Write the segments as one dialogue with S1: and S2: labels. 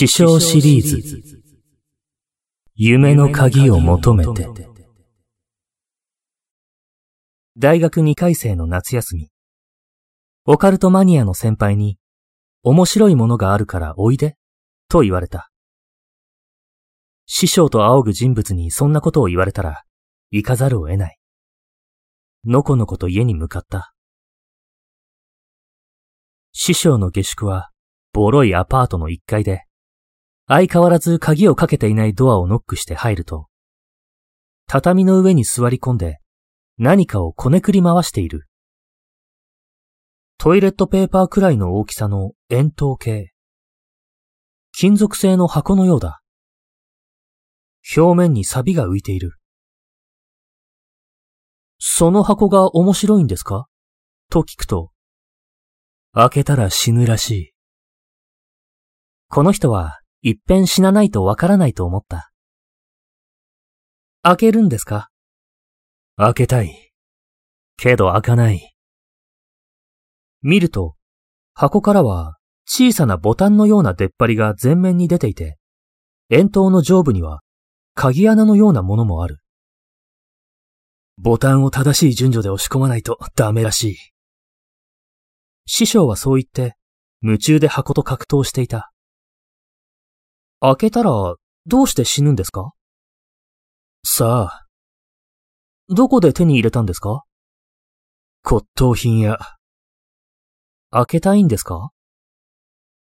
S1: 師匠シリーズ夢の鍵を求めて大学2回生の夏休みオカルトマニアの先輩に面白いものがあるからおいでと言われた。師匠と仰ぐ人物にそんなことを言われたら行かざるを得ない。のこのこと家に向かった。師匠の下宿はボロいアパートの1階で相変わらず鍵をかけていないドアをノックして入ると、畳の上に座り込んで何かをこねくり回している。トイレットペーパーくらいの大きさの円筒形。金属製の箱のようだ。表面に錆が浮いている。その箱が面白いんですか？と聞くと、開けたら死ぬらしい。この人は一遍死なないとわからないと思った。開けるんですか？開けたい。けど開かない。見ると、箱からは小さなボタンのような出っ張りが前面に出ていて、円筒の上部には鍵穴のようなものもある。ボタンを正しい順序で押し込まないとダメらしい。師匠はそう言って、夢中で箱と格闘していた。開けたら、どうして死ぬんですか？さあ。どこで手に入れたんですか？骨董品屋。開けたいんですか？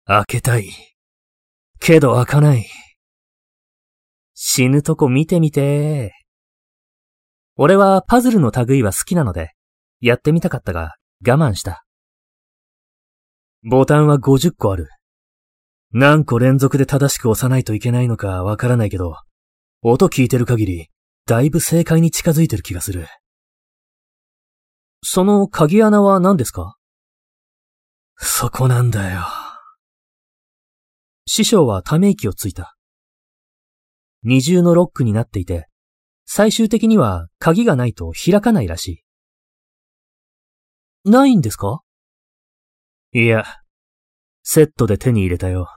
S1: 開けたい。けど開かない。死ぬとこ見てみて俺はパズルの類は好きなので、やってみたかったが我慢した。ボタンは50個ある。何個連続で正しく押さないといけないのかわからないけど、音聞いてる限り、だいぶ正解に近づいてる気がする。その鍵穴は何ですか？そこなんだよ。師匠はため息をついた。二重のロックになっていて、最終的には鍵がないと開かないらしい。ないんですか？いや、セットで手に入れたよ。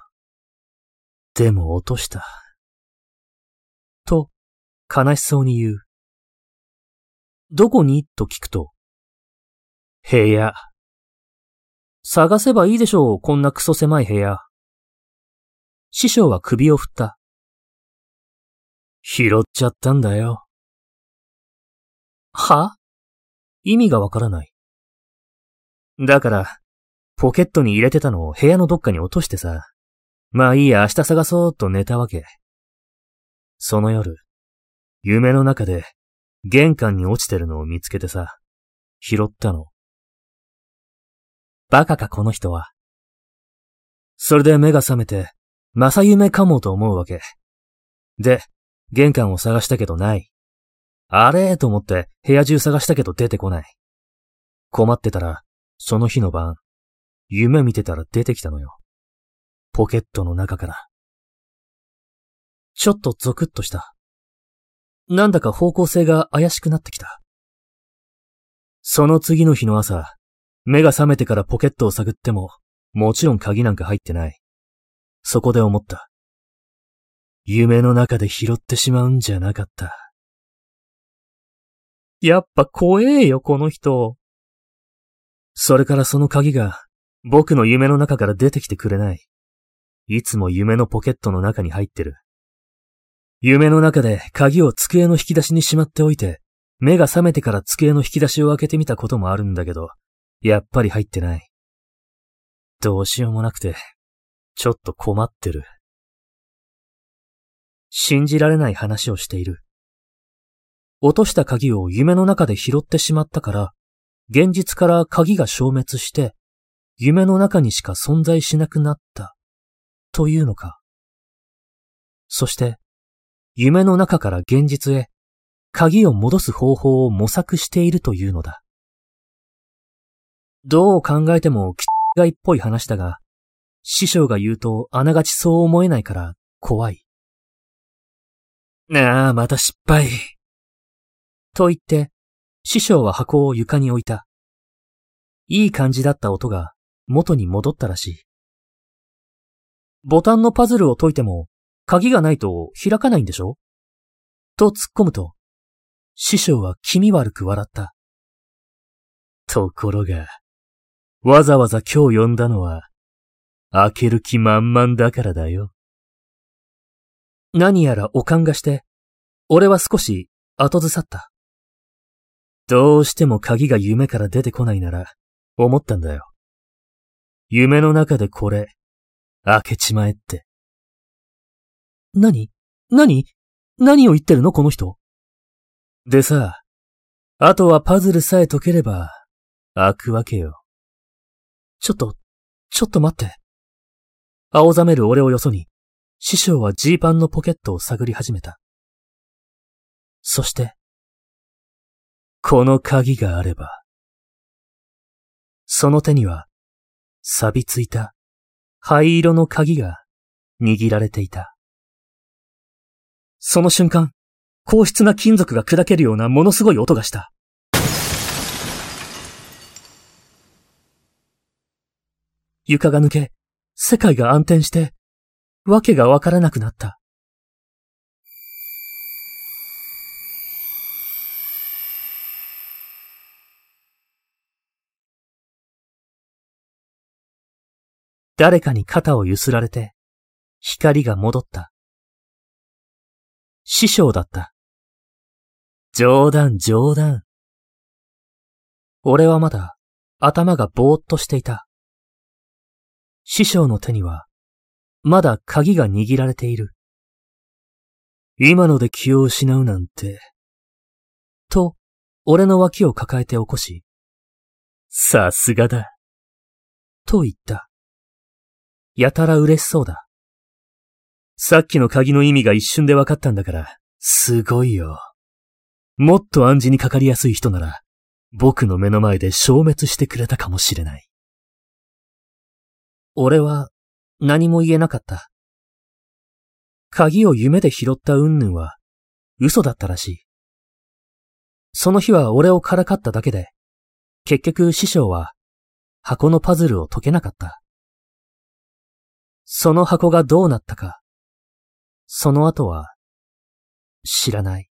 S1: でも落とした。と、悲しそうに言う。どこに？と聞くと。部屋。探せばいいでしょう、こんなクソ狭い部屋。師匠は首を振った。拾っちゃったんだよ。は？意味がわからない。だから、ポケットに入れてたのを部屋のどっかに落としてさ。まあいいや、明日探そうと寝たわけ。その夜、夢の中で玄関に落ちてるのを見つけてさ、拾ったの。バカかこの人は。それで目が覚めて、正夢かもと思うわけ。で、玄関を探したけどない。あれーと思って部屋中探したけど出てこない。困ってたら、その日の晩、夢見てたら出てきたのよ。ポケットの中から。ちょっとゾクッとした。なんだか方向性が怪しくなってきた。その次の日の朝、目が覚めてからポケットを探っても、もちろん鍵なんか入ってない。そこで思った。夢の中で拾ってしまうんじゃなかった。やっぱ怖えよ、この人。それからその鍵が僕の夢の中から出てきてくれない。いつも夢のポケットの中に入ってる。夢の中で鍵を机の引き出しにしまっておいて、目が覚めてから机の引き出しを開けてみたこともあるんだけど、やっぱり入ってない。どうしようもなくて、ちょっと困ってる。信じられない話をしている。落とした鍵を夢の中で拾ってしまったから、現実から鍵が消滅して、夢の中にしか存在しなくなったというのか。そして、夢の中から現実へ鍵を戻す方法を模索しているというのだ。どう考えてもきっがいっぽい話だが、師匠が言うとあながちそう思えないから怖い。なあ、また失敗。と言って、師匠は箱を床に置いた。いい感じだった音が元に戻ったらしい。ボタンのパズルを解いても、鍵がないと開かないんでしょ？と突っ込むと、師匠は気味悪く笑った。ところが、わざわざ今日呼んだのは、開ける気満々だからだよ。何やらおかんがして、俺は少し後ずさった。どうしても鍵が夢から出てこないなら、思ったんだよ。夢の中でこれ、開けちまえって。何？何？何を言ってるのこの人？でさ、あとはパズルさえ解ければ、開くわけよ。ちょっと、ちょっと待って。青ざめる俺をよそに、師匠はジーパンのポケットを探り始めた。そして、この鍵があれば、その手には、錆びついた灰色の鍵が握られていた。その瞬間、硬質な金属が砕けるようなものすごい音がした。床が抜け、世界が暗転して、わけがわからなくなった。誰かに肩をゆすられて、光が戻った。師匠だった。冗談冗談。俺はまだ頭がぼーっとしていた。師匠の手には、まだ鍵が握られている。今ので気を失うなんて。と、俺の脇を抱えて起こし、さすがだ。と言った。やたら嬉しそうだ。さっきの鍵の意味が一瞬で分かったんだから、すごいよ。もっと暗示にかかりやすい人なら、僕の目の前で消滅してくれたかもしれない。俺は何も言えなかった。鍵を夢で拾った云々は嘘だったらしい。その日は俺をからかっただけで、結局師匠は箱のパズルを解けなかった。その箱がどうなったか、その後は知らない。